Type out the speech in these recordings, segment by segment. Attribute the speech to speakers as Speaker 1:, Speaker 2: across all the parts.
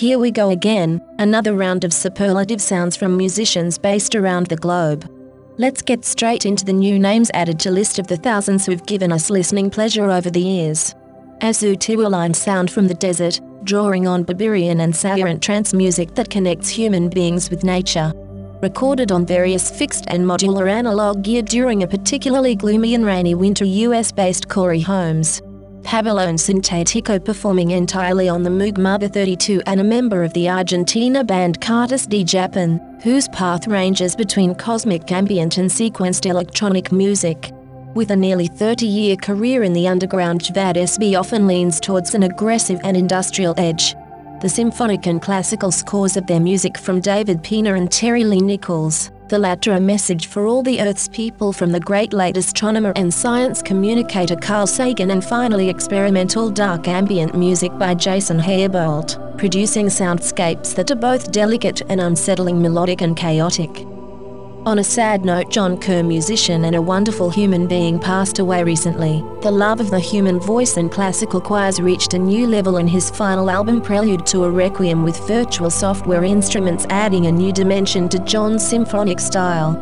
Speaker 1: Here we go again, another round of superlative sounds from musicians based around the globe. Let's get straight into the new names added to list of the thousands who've given us listening pleasure over the years. Azu Tiwaline sound from the desert, drawing on Berberian and Saharan trance music that connects human beings with nature. Recorded on various fixed and modular analog gear during a particularly gloomy and rainy winter US based Corey Holmes. Pabellón Sintético performing entirely on the Moog Mother 32 and a member of the Argentina band Cartas de Japón, whose path ranges between cosmic ambient and sequenced electronic music. With a nearly 30 year career in the underground, Jvad SB often leans towards an aggressive and industrial edge. The symphonic and classical scores of their music from David Pina and Terry Lee Nichols, the latter a message for all the Earth's people from the great late astronomer and science communicator Carl Sagan, and finally experimental dark ambient music by Jason Herbold, producing soundscapes that are both delicate and unsettling, melodic and chaotic. On a sad note, John Kerr, musician and a wonderful human being, passed away recently. The love of the human voice and classical choirs reached a new level in his final album, Prelude to a Requiem, with virtual software instruments adding a new dimension to John's symphonic style.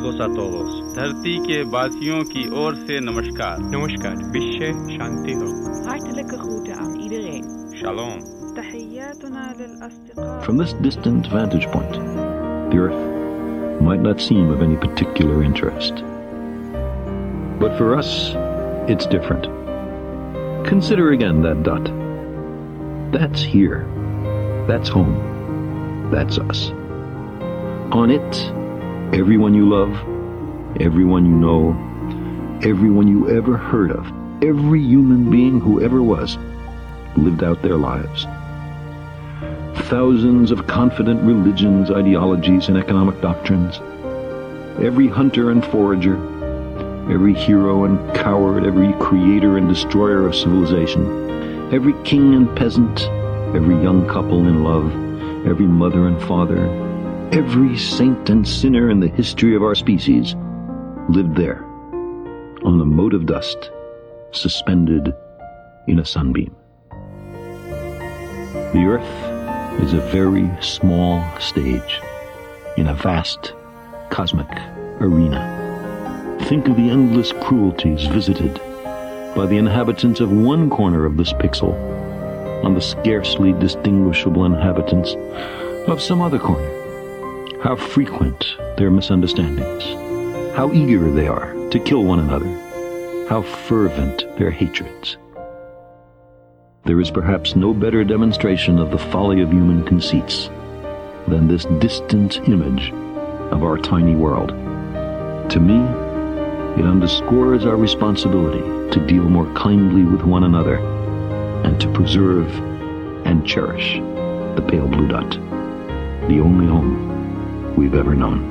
Speaker 2: Hola y saludos a todos. धरती के वासियों की ओर से नमस्कार
Speaker 3: नमस्कार विश्व शांति हो
Speaker 4: Hartelijke groeten aan iedereen.
Speaker 2: Shalom.
Speaker 4: تحياتنا للأصدقاء.
Speaker 5: From this distant vantage point, the Earth might not seem of any particular interest. But for us, it's different. Consider again that dot. That's here. That's home. That's us. On it, everyone you love, everyone you know, everyone you ever heard of, every human being who ever was, lived out their lives. Thousands of confident religions, ideologies, and economic doctrines. Every hunter and forager, every hero and coward, every creator and destroyer of civilization, every king and peasant, every young couple in love, every mother and father, every saint and sinner in the history of our species lived there, on the mote of dust, suspended in a sunbeam. The earth is a very small stage in a vast cosmic arena. Think of the endless cruelties visited by the inhabitants of one corner of this pixel on the scarcely distinguishable inhabitants of some other corner. How frequent their misunderstandings, how eager they are to kill one another, how fervent their hatreds. There is perhaps no better demonstration of the folly of human conceits than this distant image of our tiny world. To me, it underscores our responsibility to deal more kindly with one another and to preserve and cherish the pale blue dot, the only home we've ever known.